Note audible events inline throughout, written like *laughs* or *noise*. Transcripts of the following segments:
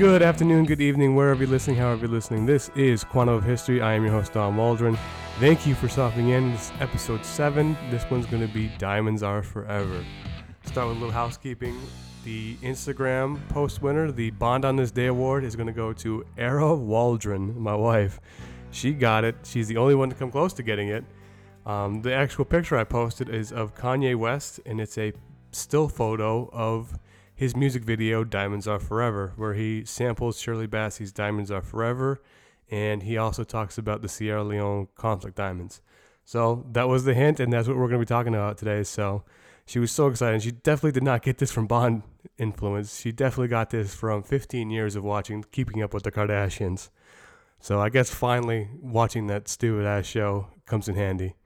Good afternoon, good evening, wherever you're listening, however you're listening. This is Quantum of History. I am your host, Don Waldron. Thank you for stopping in. This is episode 7. This one's going to be Diamonds Are Forever. Start with a little housekeeping. The Instagram post winner, the Bond on This Day award, is going to go to Era Waldron, my wife. She got it. She's the only one to come close to getting it. Um, the actual picture I posted is of Kanye West, and it's a still photo of his music video Diamonds Are Forever, where he samples Shirley Bassey's Diamonds Are Forever, and he also talks about the Sierra Leone conflict diamonds. So that was the hint, and that's what we're going to be talking about today. So she was so excited. She definitely did not get this from Bond influence. She definitely got this from 15 years of watching Keeping Up with the Kardashians. So I guess finally watching that stupid ass show comes in handy.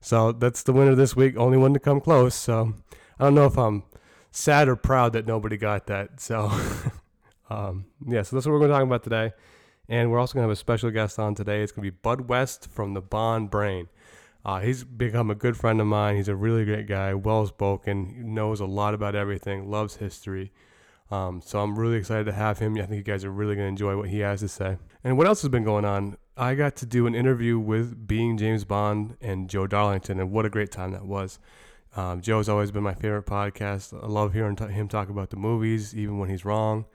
So that's the winner this week. Only one to come close. So I don't know if I'm sad or proud that nobody got that. So, *laughs* um, yeah, so that's what we're going to talk about today. And we're also going to have a special guest on today. It's going to be Bud West from the Bond Brain. Uh, he's become a good friend of mine. He's a really great guy, well spoken, knows a lot about everything, loves history. Um, so I'm really excited to have him. I think you guys are really going to enjoy what he has to say. And what else has been going on? I got to do an interview with Being James Bond and Joe Darlington, and what a great time that was. Um, Joe's always been my favorite podcast. I love hearing t- him talk about the movies, even when he's wrong.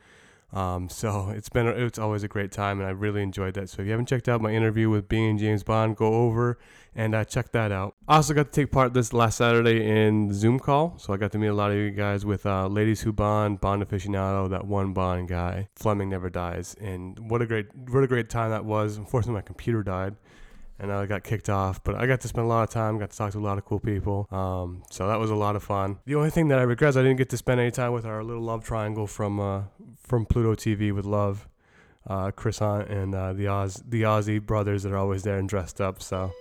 Um, *laughs* so it's been it's always a great time, and I really enjoyed that. So if you haven't checked out my interview with Being James Bond, go over and uh, check that out. I also got to take part this last Saturday in the Zoom call, so I got to meet a lot of you guys with uh, Ladies Who Bond, Bond aficionado, that one Bond guy, Fleming Never Dies, and what a great what a great time that was. Unfortunately, my computer died and I got kicked off. But I got to spend a lot of time, got to talk to a lot of cool people. Um, so that was a lot of fun. The only thing that I regret is I didn't get to spend any time with our little love triangle from uh, from Pluto TV with Love, uh, Chris Hunt, and uh, the Oz the Ozzy brothers that are always there and dressed up. So,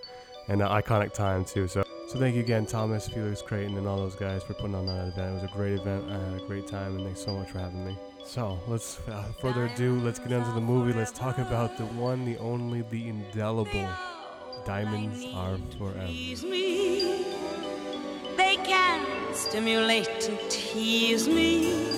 and an iconic time too. So. So thank you again, Thomas, Felix Creighton, and all those guys for putting on that event. It was a great event. I had a great time, and thanks so much for having me. So let's, without further ado, let's get into the movie. Let's talk about the one, the only, the indelible Diamonds Are Forever. Me. They can stimulate and tease me.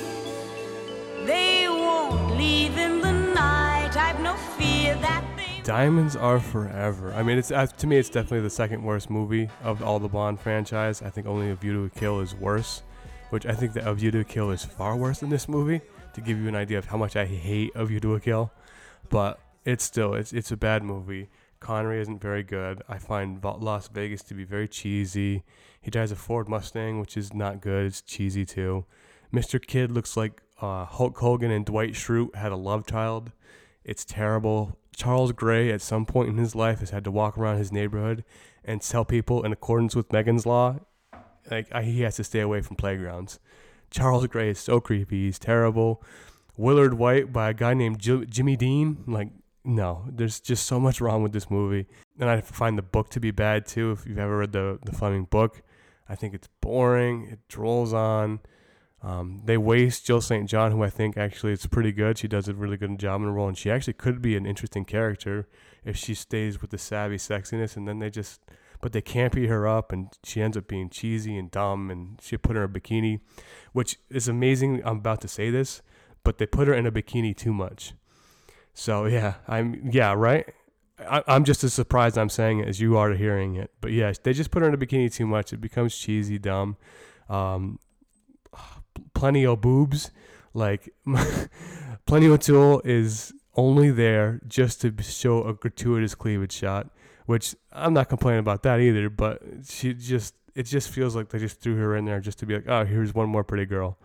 They won't leave in the night. I've no fear that they. Diamonds Are Forever. I mean, it's uh, to me, it's definitely the second worst movie of all the Bond franchise. I think only A View to a Kill is worse, which I think that A View to a Kill is far worse than this movie. To give you an idea of how much I hate A View to a Kill, but it's still it's it's a bad movie. Connery isn't very good. I find Las Vegas to be very cheesy. He drives a Ford Mustang, which is not good. It's cheesy too. Mr. Kidd looks like uh, Hulk Hogan and Dwight Schrute had a love child. It's terrible. Charles Gray, at some point in his life, has had to walk around his neighborhood and tell people in accordance with Megan's Law, like he has to stay away from playgrounds. Charles Gray is so creepy. He's terrible. Willard Whyte by a guy named Jimmy Dean, like no, there's just so much wrong with this movie. And I find the book to be bad too. If you've ever read the, the Fleming book, I think it's boring. It drolls on. Um, they waste Jill St. John, who I think actually is pretty good. She does a really good job in the role, and she actually could be an interesting character if she stays with the savvy sexiness. And then they just, but they campy her up, and she ends up being cheesy and dumb. And she put her in a bikini, which is amazing. I'm about to say this, but they put her in a bikini too much. So yeah, I'm yeah right. I, am just as surprised I'm saying it as you are hearing it. But yeah, they just put her in a bikini too much. It becomes cheesy, dumb. Um, *sighs* plenty of boobs. Like *laughs* Plenty O'Toole is only there just to show a gratuitous cleavage shot, which I'm not complaining about that either. But she just it just feels like they just threw her in there just to be like, oh, here's one more pretty girl.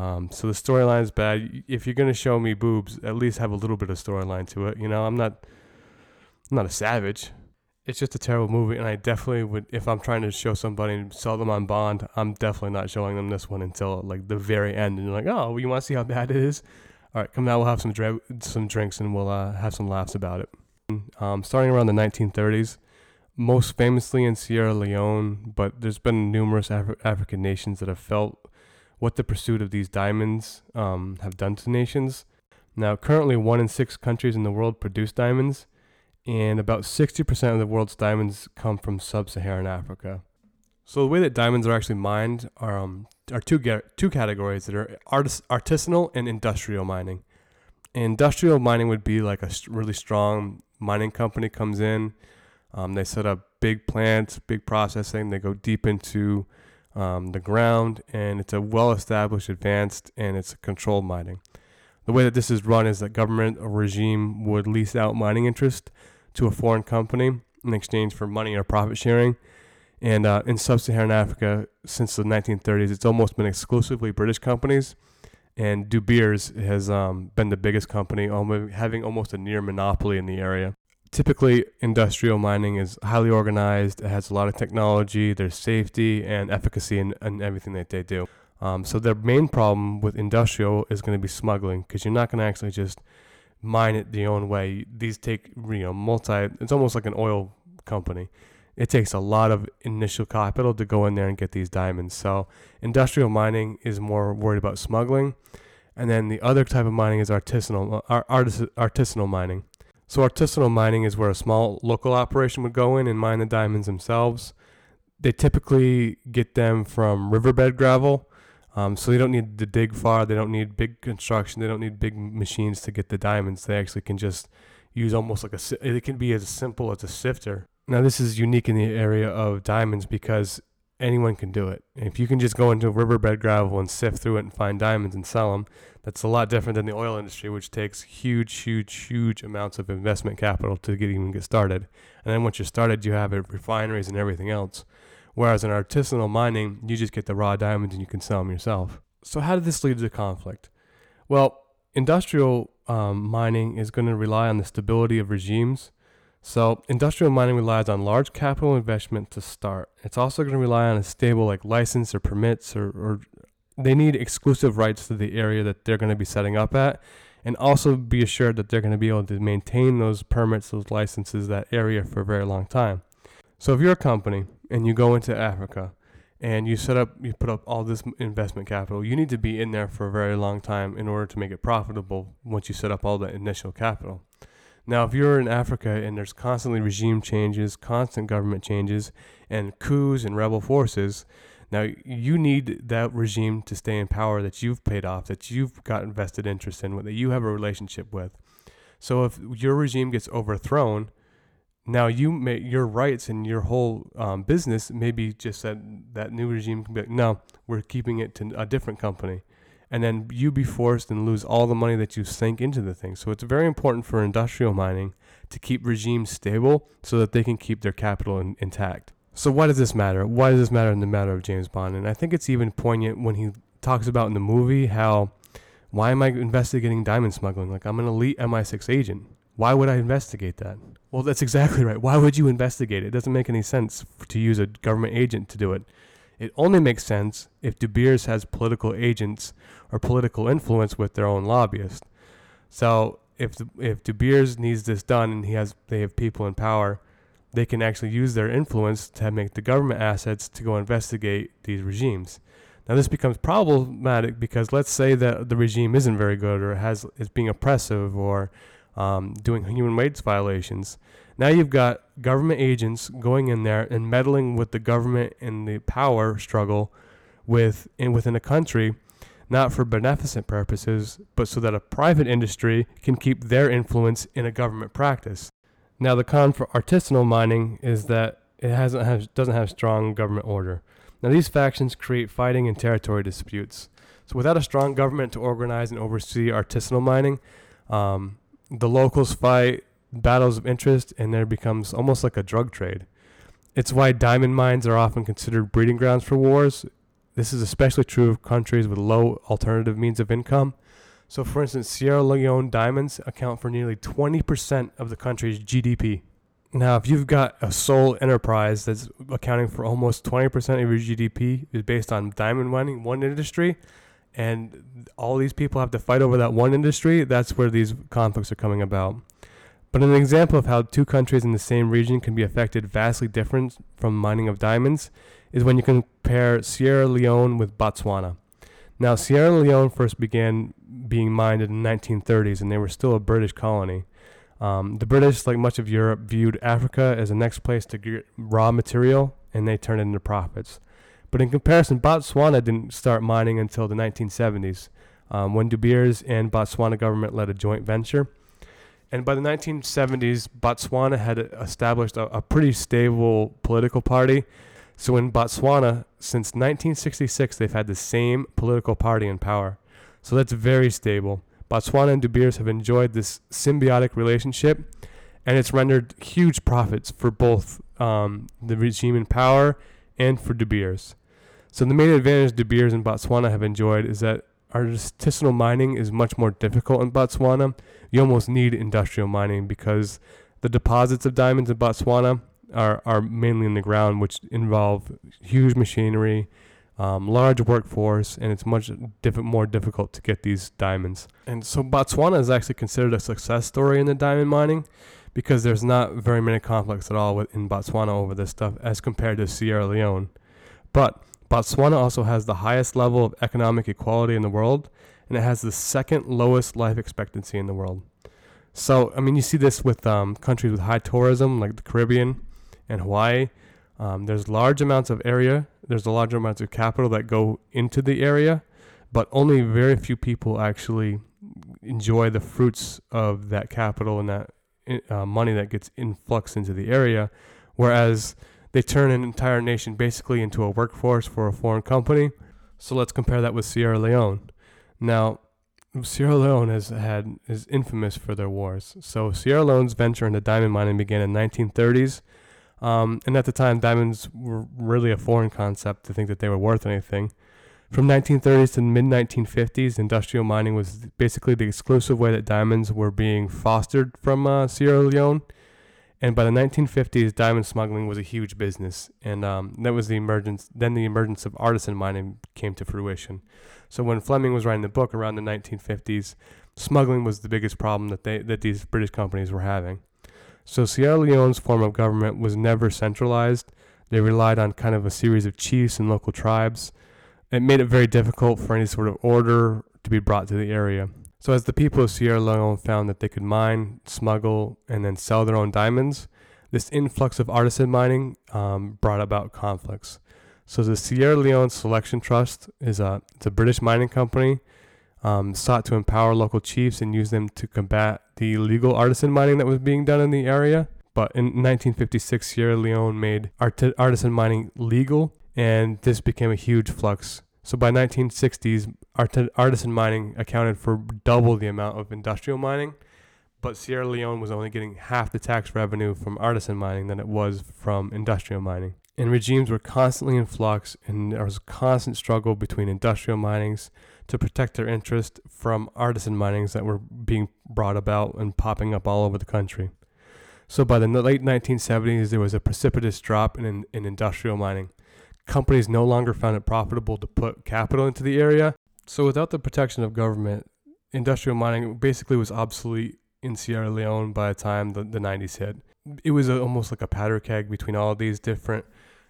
Um, so the storyline's bad. If you're gonna show me boobs, at least have a little bit of storyline to it. You know, I'm not, I'm not a savage. It's just a terrible movie, and I definitely would. If I'm trying to show somebody and sell them on Bond, I'm definitely not showing them this one until like the very end. And you're like, oh, you want to see how bad it is? All right, come now. We'll have some dra- some drinks and we'll uh, have some laughs about it. Um, starting around the 1930s, most famously in Sierra Leone, but there's been numerous Af- African nations that have felt what the pursuit of these diamonds um, have done to nations. Now, currently, one in six countries in the world produce diamonds, and about 60% of the world's diamonds come from sub Saharan Africa. So, the way that diamonds are actually mined are, um, are two, two categories that are artis- artisanal and industrial mining. Industrial mining would be like a really strong mining company comes in. Um, they set up big plants, big processing. They go deep into um, the ground, and it's a well-established, advanced, and it's controlled mining. The way that this is run is that government or regime would lease out mining interest to a foreign company in exchange for money or profit sharing. And uh, in sub-Saharan Africa, since the 1930s, it's almost been exclusively British companies. And De Beers has um, been the biggest company, having almost a near monopoly in the area typically industrial mining is highly organized. It has a lot of technology there's safety and efficacy in, in everything that they do. Um, so their main problem with industrial is going to be smuggling because you're not going to actually just mine it the own way. These take you know multi it's almost like an oil company. It takes a lot of initial capital to go in there and get these diamonds. So industrial mining is more worried about smuggling. And then the other type of mining is artisanal uh, artisanal mining so artisanal mining is where a small local operation would go in and mine the diamonds themselves. They typically get them from riverbed gravel, um, so they don't need to dig far. They don't need big construction. They don't need big machines to get the diamonds. They actually can just use almost like a. It can be as simple as a sifter. Now this is unique in the area of diamonds because anyone can do it. If you can just go into riverbed gravel and sift through it and find diamonds and sell them, that's a lot different than the oil industry, which takes huge, huge, huge amounts of investment capital to get even get started. And then once you're started, you have refineries and everything else. Whereas in artisanal mining, you just get the raw diamonds and you can sell them yourself. So how did this lead to conflict? Well, industrial um, mining is going to rely on the stability of regimes so industrial mining relies on large capital investment to start. It's also going to rely on a stable like license or permits or, or they need exclusive rights to the area that they're going to be setting up at and also be assured that they're going to be able to maintain those permits, those licenses, that area for a very long time. So if you're a company and you go into Africa and you set up, you put up all this investment capital, you need to be in there for a very long time in order to make it profitable once you set up all the initial capital. Now, if you're in Africa and there's constantly regime changes, constant government changes, and coups and rebel forces, now you need that regime to stay in power that you've paid off, that you've got invested interest in, that you have a relationship with. So if your regime gets overthrown, now you may your rights and your whole um, business maybe just that that new regime can be like, no, we're keeping it to a different company and then you be forced and lose all the money that you sink into the thing. So it's very important for industrial mining to keep regimes stable so that they can keep their capital in, intact. So why does this matter? Why does this matter in the matter of James Bond? And I think it's even poignant when he talks about in the movie how why am I investigating diamond smuggling? Like I'm an elite MI6 agent. Why would I investigate that? Well, that's exactly right. Why would you investigate it? It doesn't make any sense to use a government agent to do it. It only makes sense if De Beers has political agents or political influence with their own lobbyists. So if if De Beers needs this done and he has they have people in power, they can actually use their influence to make the government assets to go investigate these regimes. Now this becomes problematic because let's say that the regime isn't very good or has is being oppressive or um, doing human rights violations. Now you've got government agents going in there and meddling with the government and the power struggle with in, within a country, not for beneficent purposes, but so that a private industry can keep their influence in a government practice. Now the con for artisanal mining is that it hasn't has, doesn't have strong government order. Now these factions create fighting and territory disputes. So without a strong government to organize and oversee artisanal mining, um, the locals fight battles of interest and there becomes almost like a drug trade. It's why diamond mines are often considered breeding grounds for wars. This is especially true of countries with low alternative means of income. So, for instance, Sierra Leone diamonds account for nearly 20% of the country's GDP. Now, if you've got a sole enterprise that's accounting for almost 20% of your GDP is based on diamond mining, one industry, and all these people have to fight over that one industry, that's where these conflicts are coming about. But an example of how two countries in the same region can be affected vastly different from mining of diamonds is when you compare Sierra Leone with Botswana. Now, Sierra Leone first began being mined in the 1930s, and they were still a British colony. Um, the British, like much of Europe, viewed Africa as the next place to get raw material, and they turned it into profits. But in comparison, Botswana didn't start mining until the 1970s. um, when De Beers and Botswana government led a joint venture. And by the 1970s, Botswana had established a, a pretty stable political party. So in Botswana, since 1966, they've had the same political party in power. So that's very stable. Botswana and De Beers have enjoyed this symbiotic relationship, and it's rendered huge profits for both um, the regime in power and for De Beers. So the main advantage De Beers and Botswana have enjoyed is that artisanal mining is much more difficult in Botswana. You almost need industrial mining because the deposits of diamonds in Botswana are, are mainly in the ground, which involve huge machinery, um, large workforce, and it's much diff- more difficult to get these diamonds. And so Botswana is actually considered a success story in the diamond mining because there's not very many conflicts at all in Botswana over this stuff as compared to Sierra Leone. But Botswana also has the highest level of economic equality in the world, and it has the second lowest life expectancy in the world. So, I mean, you see this with um, countries with high tourism, like the Caribbean and Hawaii. Um, there's large amounts of area, there's a large amounts of capital that go into the area, but only very few people actually enjoy the fruits of that capital and that uh, money that gets influx into the area. Whereas they turn an entire nation basically into a workforce for a foreign company. So let's compare that with Sierra Leone. Now, Sierra Leone has had is infamous for their wars. So Sierra Leone's venture into diamond mining began in 1930s, um, and at the time, diamonds were really a foreign concept to think that they were worth anything. From 1930s to mid 1950s, industrial mining was basically the exclusive way that diamonds were being fostered from uh, Sierra Leone. And by the 1950s, diamond smuggling was a huge business, and um, that was the emergence. Then the emergence of artisan mining came to fruition. So when Fleming was writing the book around the 1950s, smuggling was the biggest problem that they that these British companies were having. So Sierra Leone's form of government was never centralized. They relied on kind of a series of chiefs and local tribes. It made it very difficult for any sort of order to be brought to the area. So, as the people of Sierra Leone found that they could mine, smuggle, and then sell their own diamonds, this influx of artisan mining um, brought about conflicts. So, the Sierra Leone Selection Trust is a, it's a British mining company, um, sought to empower local chiefs and use them to combat the illegal artisan mining that was being done in the area. But in 1956, Sierra Leone made art- artisan mining legal, and this became a huge flux so by 1960s, art- artisan mining accounted for double the amount of industrial mining, but Sierra Leone was only getting half the tax revenue from artisan mining than it was from industrial mining. And regimes were constantly in flux, and there was a constant struggle between industrial minings to protect their interest from artisan minings that were being brought about and popping up all over the country. So by the late 1970s, there was a precipitous drop in, in industrial mining companies no longer found it profitable to put capital into the area. So without the protection of government, industrial mining basically was obsolete in Sierra Leone by the time the, the 90s hit. It was a, almost like a powder keg between all these different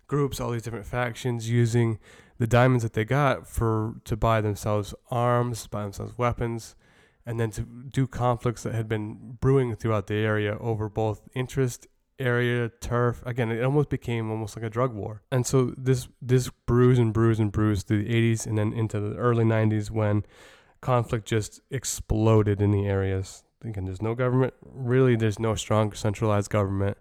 groups, all these different factions using the diamonds that they got for to buy themselves arms, buy themselves weapons, and then to do conflicts that had been brewing throughout the area over both interest area turf again it almost became almost like a drug war. And so this this brews and brews and brews through the 80s and then into the early 90s when conflict just exploded in the areas. Thinking there's no government really there's no strong centralized government.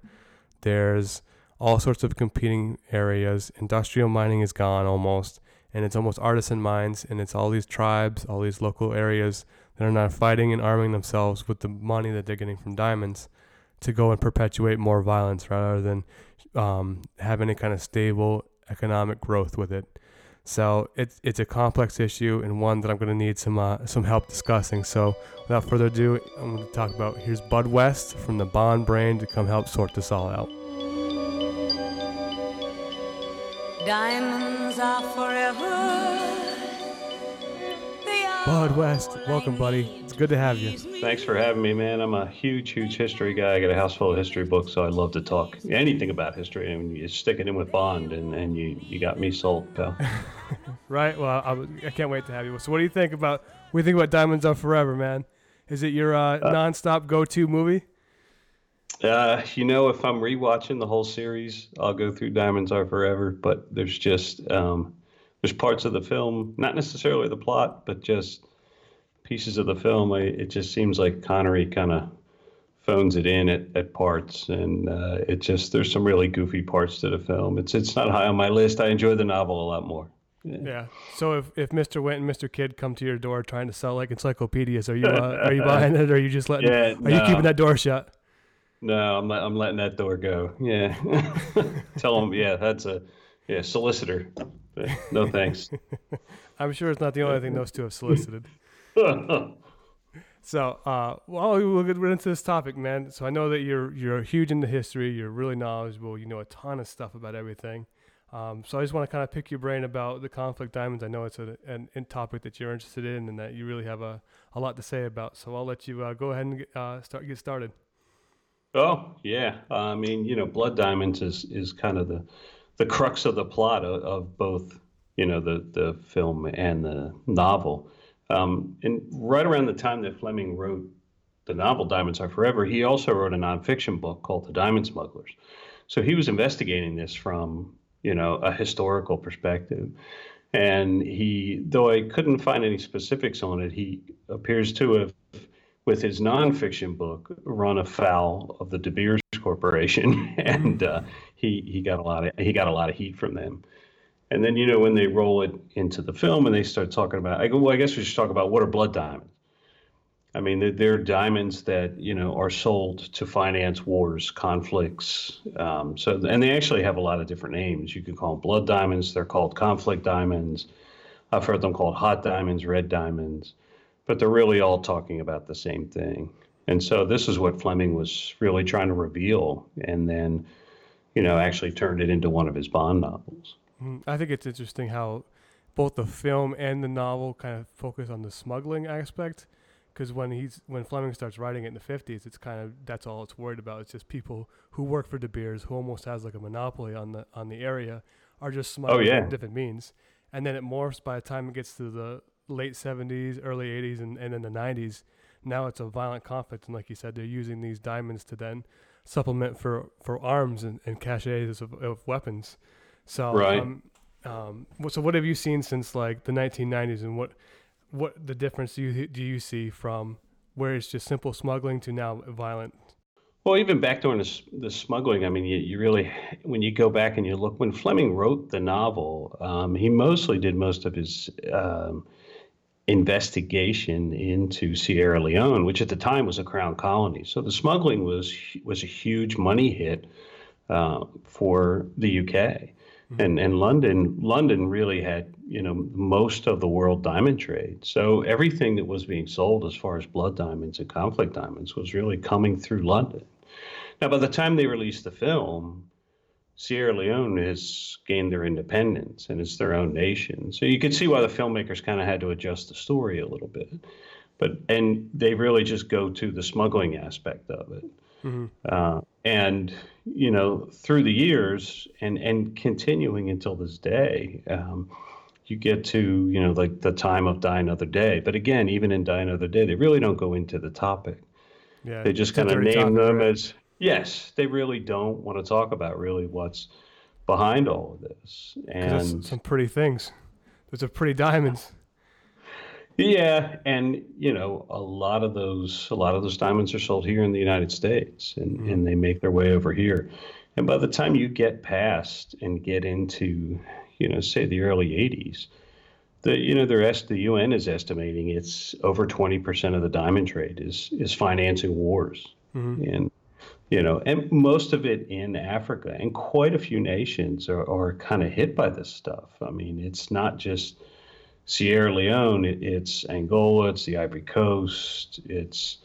There's all sorts of competing areas industrial mining is gone almost and it's almost artisan mines and it's all these tribes all these local areas that are now fighting and arming themselves with the money that they're getting from diamonds to go and perpetuate more violence rather than um, have any kind of stable economic growth with it. So it's it's a complex issue and one that I'm going to need some uh, some help discussing. So without further ado, I'm going to talk about here's Bud West from the Bond Brain to come help sort this all out. Diamonds are forever Bud West, welcome, buddy. It's good to have you. Thanks for having me, man. I'm a huge, huge history guy. I got a house full of history books, so I love to talk anything about history. I mean, you stick it in with Bond, and, and you, you got me sold, pal. *laughs* right. Well, I, I, can't wait to have you. So, what do you think about? What do you think about Diamonds Are Forever, man? Is it your uh, uh, nonstop go-to movie? Uh, you know, if I'm rewatching the whole series, I'll go through Diamonds Are Forever. But there's just um, there's parts of the film, not necessarily the plot, but just pieces of the film, I, it just seems like Connery kind of phones it in at, at parts, and uh, it just there's some really goofy parts to the film. It's it's not high on my list. I enjoy the novel a lot more. Yeah. yeah. So if, if Mr. Wint and Mr. Kidd come to your door trying to sell like encyclopedias, are you uh, are you *laughs* buying it? Or are you just letting? Yeah, are no. you keeping that door shut? No, I'm I'm letting that door go. Yeah. *laughs* Tell them. Yeah, that's a yeah solicitor. No thanks. *laughs* I'm sure it's not the only thing those two have solicited. *laughs* so, uh, well, we'll get right into this topic, man. So I know that you're you're huge into history. You're really knowledgeable. You know a ton of stuff about everything. Um, so I just want to kind of pick your brain about the conflict diamonds. I know it's a, an, an topic that you're interested in and that you really have a, a lot to say about. So I'll let you uh, go ahead and get, uh, start get started. Oh yeah, I mean you know Blood Diamonds is is kind of the the crux of the plot of, of both you know the the film and the novel. Um, and right around the time that Fleming wrote the novel Diamonds Are Forever, he also wrote a nonfiction book called The Diamond Smugglers. So he was investigating this from you know, a historical perspective. And he, though I couldn't find any specifics on it, he appears to have, with his nonfiction book, run afoul of the De Beers Corporation, *laughs* and uh, he he got a lot of he got a lot of heat from them. And then you know when they roll it into the film and they start talking about, I go, well, I guess we should talk about what are blood diamonds. I mean, they're, they're, diamonds that you know are sold to finance wars, conflicts. Um, so, and they actually have a lot of different names. You can call them blood diamonds. They're called conflict diamonds. I've heard them called hot diamonds, red diamonds, but they're really all talking about the same thing. And so, this is what Fleming was really trying to reveal, and then, you know, actually turned it into one of his Bond novels. Mm-hmm. I think it's interesting how both the film and the novel kind of focus on the smuggling aspect because when he's when Fleming starts writing it in the 50s, it's kind of that's all it's worried about. It's just people who work for De Beers, who almost has like a monopoly on the on the area, are just smuggling oh, yeah. different means. And then it morphs by the time it gets to the late 70s, early 80s, and, and in the 90s. Now it's a violent conflict, and like you said, they're using these diamonds to then supplement for, for arms and, and caches of, of weapons. So, right. Um, um, so what have you seen since like the 1990s, and what what the difference do you do you see from where it's just simple smuggling to now violent? Well, even back during the, the smuggling, I mean, you, you, really, when you go back and you look, when Fleming wrote the novel, um, he mostly did most of his um, investigation into Sierra Leone, which at the time was a crown colony. So the smuggling was was a huge money hit uh, for the UK. Mm-hmm. And and London London really had you know most of the world diamond trade. So everything that was being sold as far as blood diamonds and conflict diamonds was really coming through London. Now, by the time they released the film, Sierra Leone has gained their independence and it's their own nation. So you can see why the filmmakers kind of had to adjust the story a little bit. But and they really just go to the smuggling aspect of it. Mm-hmm. Uh, and you know, through the years and and continuing until this day, um, you get to you know like the time of Die Another Day. But again, even in Die Another Day, they really don't go into the topic. Yeah, they just kind of name them right? as yes. They really don't want to talk about really what's behind all of this. And some pretty things. Those are pretty diamonds. Yeah, and you know, a lot of those a lot of those diamonds are sold here in the United States and, mm-hmm. and they make their way over here. And by the time you get past and get into, you know, say the early 80s, the you know the rest the UN is estimating it's over 20% of the diamond trade is is financing wars. Mm-hmm. And you know, and most of it in Africa and quite a few nations are, are kind of hit by this stuff. I mean, it's not just Sierra Leone, it, it's Angola, it's the Ivory Coast, it's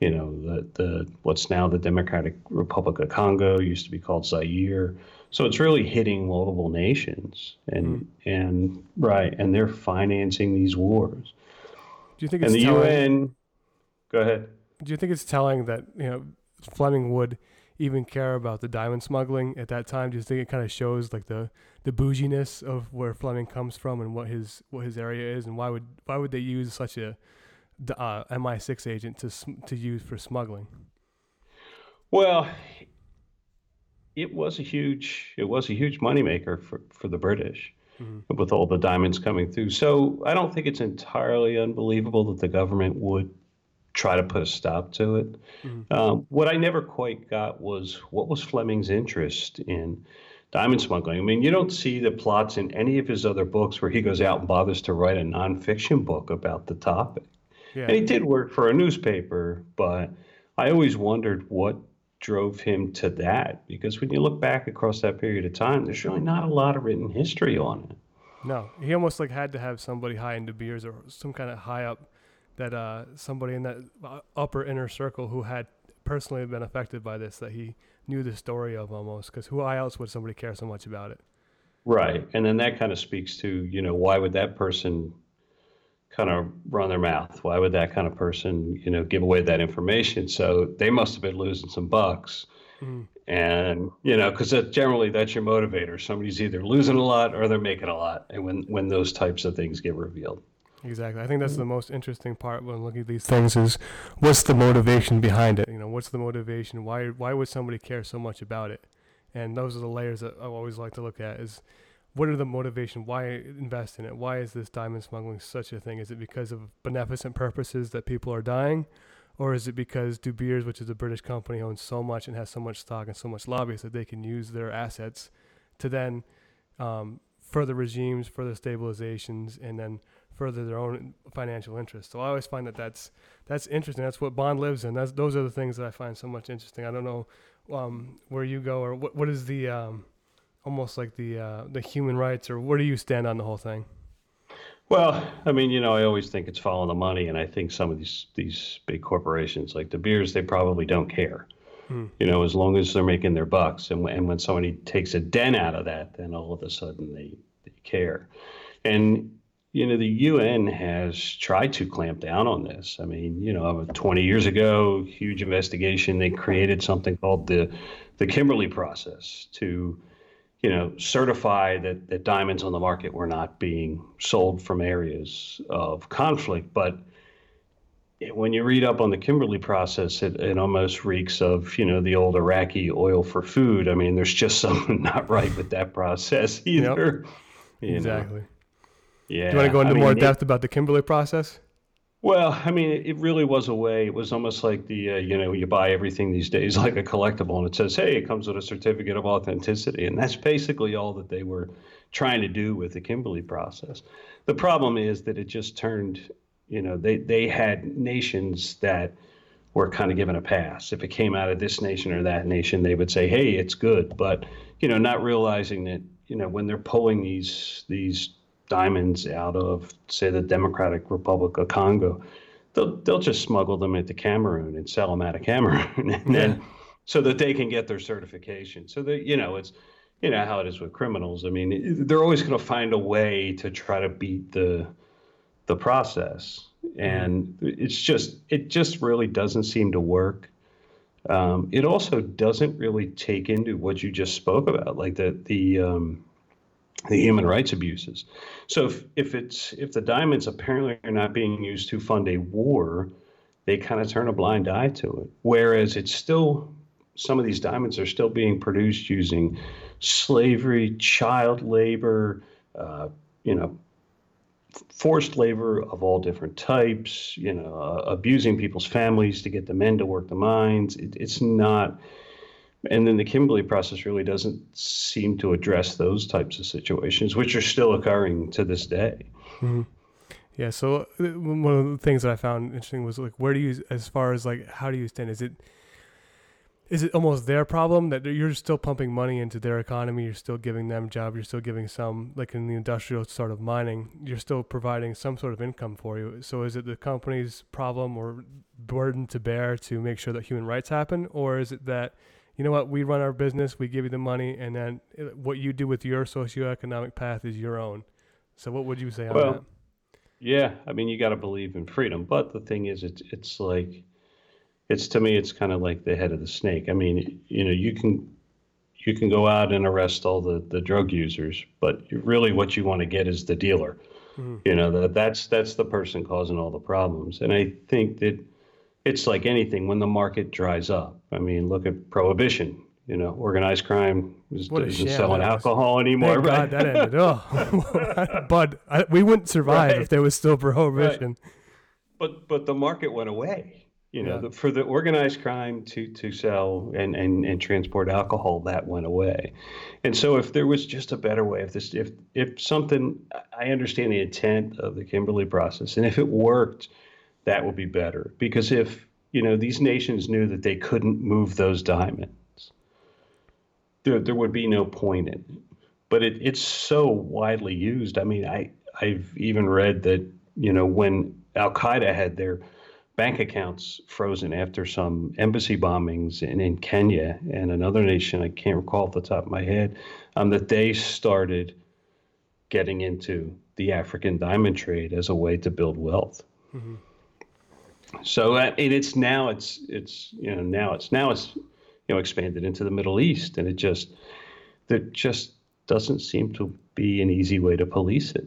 you know the the what's now the Democratic Republic of Congo used to be called Zaire. So it's really hitting multiple nations, and mm. and right, and they're financing these wars. Do you think it's and the telling, UN? Go ahead. Do you think it's telling that you know Fleming would even care about the diamond smuggling at that time? Do you think it kind of shows like the the bouginess of where Fleming comes from and what his what his area is, and why would why would they use such a uh, MI6 agent to to use for smuggling? Well, it was a huge it was a huge moneymaker for for the British. mm-hmm. with all the diamonds coming through. So I don't think it's entirely unbelievable that the government would try to put a stop to it. Mm-hmm. Um, what I never quite got was what was Fleming's interest in diamond smuggling? I mean, you don't see the plots in any of his other books where he goes out and bothers to write a nonfiction book about the topic. Yeah. And he did work for a newspaper, but I always wondered what drove him to that because when you look back across that period of time, there's really not a lot of written history on it. No, he almost like had to have somebody high in De Beers or some kind of high up that uh, somebody in that uh, upper inner circle who had personally been affected by this that he knew the story of almost because who else would somebody care so much about it? Right, and then that kind of speaks to you know why would that person kind of run their mouth? Why would that kind of person, you know, give away that information? So they must have been losing some bucks. Mm-hmm. And, you know, because that, generally that's your motivator. Somebody's either losing a lot or they're making a lot. And when, when those types of things get revealed. Exactly. I think that's the most interesting part when looking at these things is what's the motivation behind it? You know, what's the motivation? Why why would somebody care so much about it? And those are the layers that I always like to look at is what are the motivation? Why invest in it? Why is this diamond smuggling such a thing? Is it because of beneficent purposes that people are dying? Or is it because De Beers, which is a British company, owns so much and has so much stock and so much lobbyists that they can use their assets to then um, further regimes, further stabilizations, and then further their own financial interests. So I always find that that's that's interesting. That's what Bond lives in. That's those are the things that I find so much interesting. I don't know um, where you go or what what is the um, almost like the uh, the human rights, or where do you stand on the whole thing? Well, I mean, you know, I always think it's following the money, and I think some of these these big corporations like De Beers, they probably don't care. Hmm. You know, as long as they're making their bucks, and and when somebody takes a dent out of that, then all of a sudden they they care. And you know, the UN has tried to clamp down on this. I mean, you know, 20 years ago, huge investigation. They created something called the the Kimberley process to you know, certify that, that diamonds on the market were not being sold from areas of conflict. But when you read up on the Kimberley process, it, it almost reeks of, you know, the old Iraqi oil for food. I mean, there's just *laughs* something not right with that process either. Yep. Exactly. Know. Yeah. Do you want to go into I mean, more depth it, about the Kimberley process? Well, I mean, it really was a way. It was almost like the, uh, you know, you buy everything these days *laughs* like a collectible, and it says, "Hey, it comes with a certificate of authenticity," and that's basically all that they were trying to do with the Kimberley process. The problem is that it just turned, you know, they they had nations that were kind of given a pass. If it came out of this nation or that nation, they would say, "Hey, it's good," but you know, not realizing that, you know, when they're pulling these these diamonds out of, say, the Democratic Republic of Congo, they'll they'll just smuggle them into Cameroon and sell them out of Cameroon, *laughs* and then so that they can get their certification. So that you know, it's you know how it is with criminals. I mean, they're always going to find a way to try to beat the the process, and it's just it just really doesn't seem to work. Um, it also doesn't really take into what you just spoke about, like the the um, the human rights abuses. So if, if it's if the diamonds apparently are not being used to fund a war, they kind of turn a blind eye to it. Whereas it's still some of these diamonds are still being produced using slavery, child labor, uh, you know, forced labor of all different types, you know, uh, abusing people's families to get the men to work the mines. It, it's not and then the Kimberley process really doesn't seem to address those types of situations, which are still occurring to this day. Mm-hmm. Yeah. So uh, one of the things that I found interesting was like, where do you, as far as like, how do you stand? Is it, is it almost their problem that you're still pumping money into their economy? You're still giving them job. You're still giving some, like in the industrial sort of mining, you're still providing some sort of income for you. So is it the company's problem or burden to bear to make sure that human rights happen, or is it that you know what, we run our business, we give you the money, and then what you do with your socioeconomic path is your own. So what would you say on well, that? Yeah, I mean, you got to believe in freedom, but the thing is, it's it's like, it's to me, it's kind of like the head of the snake. I mean, you know, you can you can go out and arrest all the, the drug users, but really what you want to get is the dealer. Mm-hmm. You know, that that's that's the person causing all the problems. And I think that it's like anything when the market dries up. I mean, look at prohibition. you know, organized crime is, isn't selling alcohol anymore, Thank right? God that ended. Oh, *laughs* Bud, I, uh, we wouldn't survive Right. if there was still prohibition. but but the market went away. You know, Yeah. the, for the organized crime to to sell and, and and transport alcohol, that went away. And so, if there was just a better way, if this, if if something, I understand the intent of the Kimberley process, and if it worked, that would be better. Because if you know these nations knew that they couldn't move those diamonds, there there would be no point in it. But it, it's so widely used. I mean, I I've even read that you know when Al Qaeda had their bank accounts frozen after some embassy bombings in, in Kenya and another nation, I can't recall off the top of my head, um, that they started getting into the African diamond trade as a way to build wealth. So uh, and it's now it's it's you know now it's now it's you know expanded into the Middle East and it just there just doesn't seem to be an easy way to police it.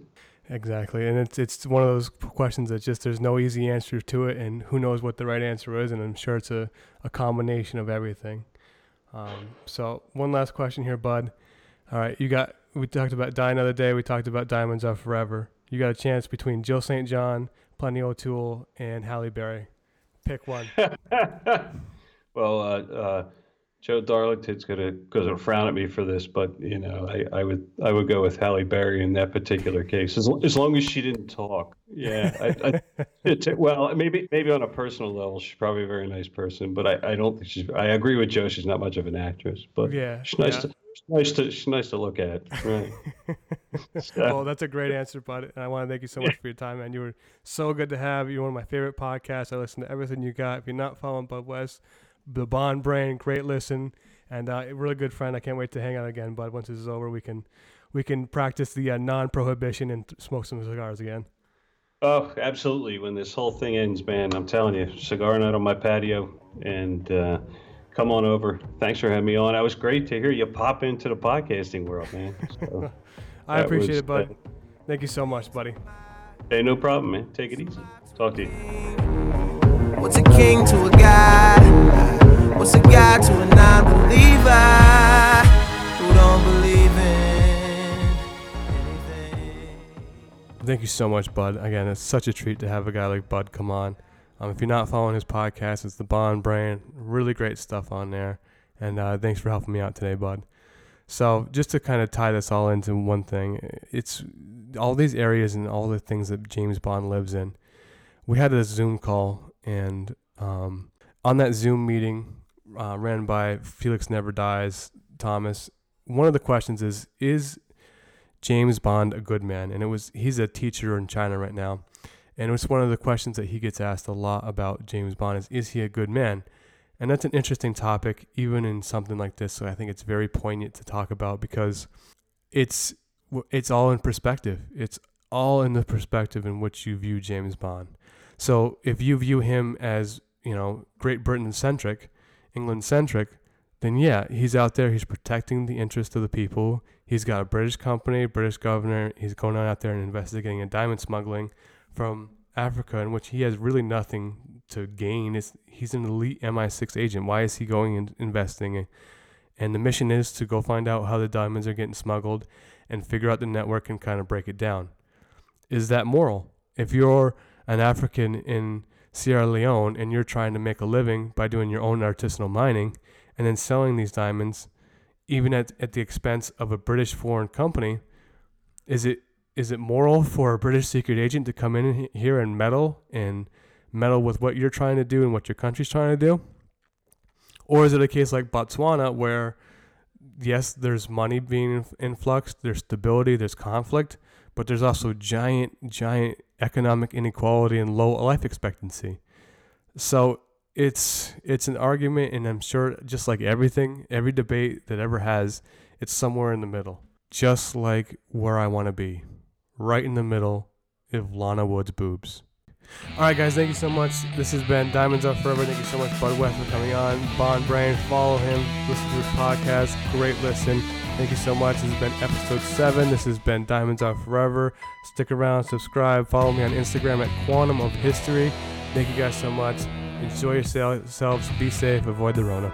Exactly, and it's it's one of those questions that just there's no easy answer to it, and who knows what the right answer is, and I'm sure it's a, a combination of everything. Um, so one last question here, Bud. All right, you got we talked about Die Another Day, we talked about Diamonds Are Forever. You got a chance between Jill St. John, Plenty O'Toole, and Halle Berry. Pick one. *laughs* well, uh, uh, Joe Darlington's gonna gonna frown at me for this, but you know, I, I would I would go with Halle Berry in that particular case, as, as long as she didn't talk. Yeah, I, I, it, well, maybe maybe on a personal level, she's probably a very nice person, but I, I don't think she's. I agree with Joe; she's not much of an actress, but Yeah, she's nice yeah. to nice to nice to look at. Right. *laughs* So- well, that's a great answer, bud. And I want to thank you so much for your time, man. You were so good to have. You're one of my favorite podcasts. I listen to everything you got. If you're not following Bud West, the Bond Brain, great listen, and uh, a really good friend. I can't wait to hang out again, Bud. Once this is over, we can we can practice the uh, non-prohibition and th- smoke some cigars again. Oh, absolutely. When this whole thing ends, man, I'm telling you, cigar night on my patio, and uh, come on over. Thanks for having me on. It was great to hear you pop into the podcasting world, man. *laughs* So, I appreciate was, it, bud. uh, Thank you so much, buddy. hey, no problem, man. Take it easy. Talk to you. What's a king to a god? What's a god to a non-believer who don't believe in anything? Thank you so much, Bud. Again, it's such a treat to have a guy like Bud come on. Um, if you're not following his podcast, it's the Bond Brain. Really great stuff on there. And uh, thanks for helping me out today, Bud. So, just to kind of tie this all into one thing, it's all these areas and all the things that James Bond lives in. We had a Zoom call, and um, on that Zoom meeting, uh, ran by Felix Never Dies, Thomas, one of the questions is Is James Bond a good man? And it was he's a teacher in China right now. And it's one of the questions that he gets asked a lot about James Bond is is he a good man? And that's an interesting topic even in something like this. So I think it's very poignant to talk about because it's it's all in perspective. It's all in the perspective in which you view James Bond. So if you view him as, you know, Great Britain centric, England centric, then yeah, he's out there, he's protecting the interests of the people. He's got a British company, British governor. He's going out there and investigating a diamond smuggling from Africa, in which he has really nothing to gain. It's, he's an elite MI6 agent. Why is he going and investing? And the mission is to go find out how the diamonds are getting smuggled and figure out the network and kind of break it down. Is that moral? If you're an African in Sierra Leone and you're trying to make a living by doing your own artisanal mining and then selling these diamonds, even at, at the expense of a British foreign company, is it is it moral for a British secret agent to come in here and meddle and meddle with what you're trying to do and what your country's trying to do? Or is it a case like Botswana where yes, there's money being influxed, there's stability, there's conflict, but there's also giant, giant economic inequality and low life expectancy. So it's it's an argument, and I'm sure just like everything, every debate that ever has, it's somewhere in the middle, just like where I want to be, right in the middle of Lana Wood's boobs. All right, guys, thank you so much. This has been Diamonds Are Forever. Thank you so much, Bud West, for coming on. Bond Brain, follow him, listen to his podcast. Great listen. Thank you so much. This has been episode seven. This has been Diamonds Are Forever. Stick around, subscribe, follow me on Instagram at Quantum of History. Thank you guys so much. Enjoy yourselves. Be safe. Avoid the Rona.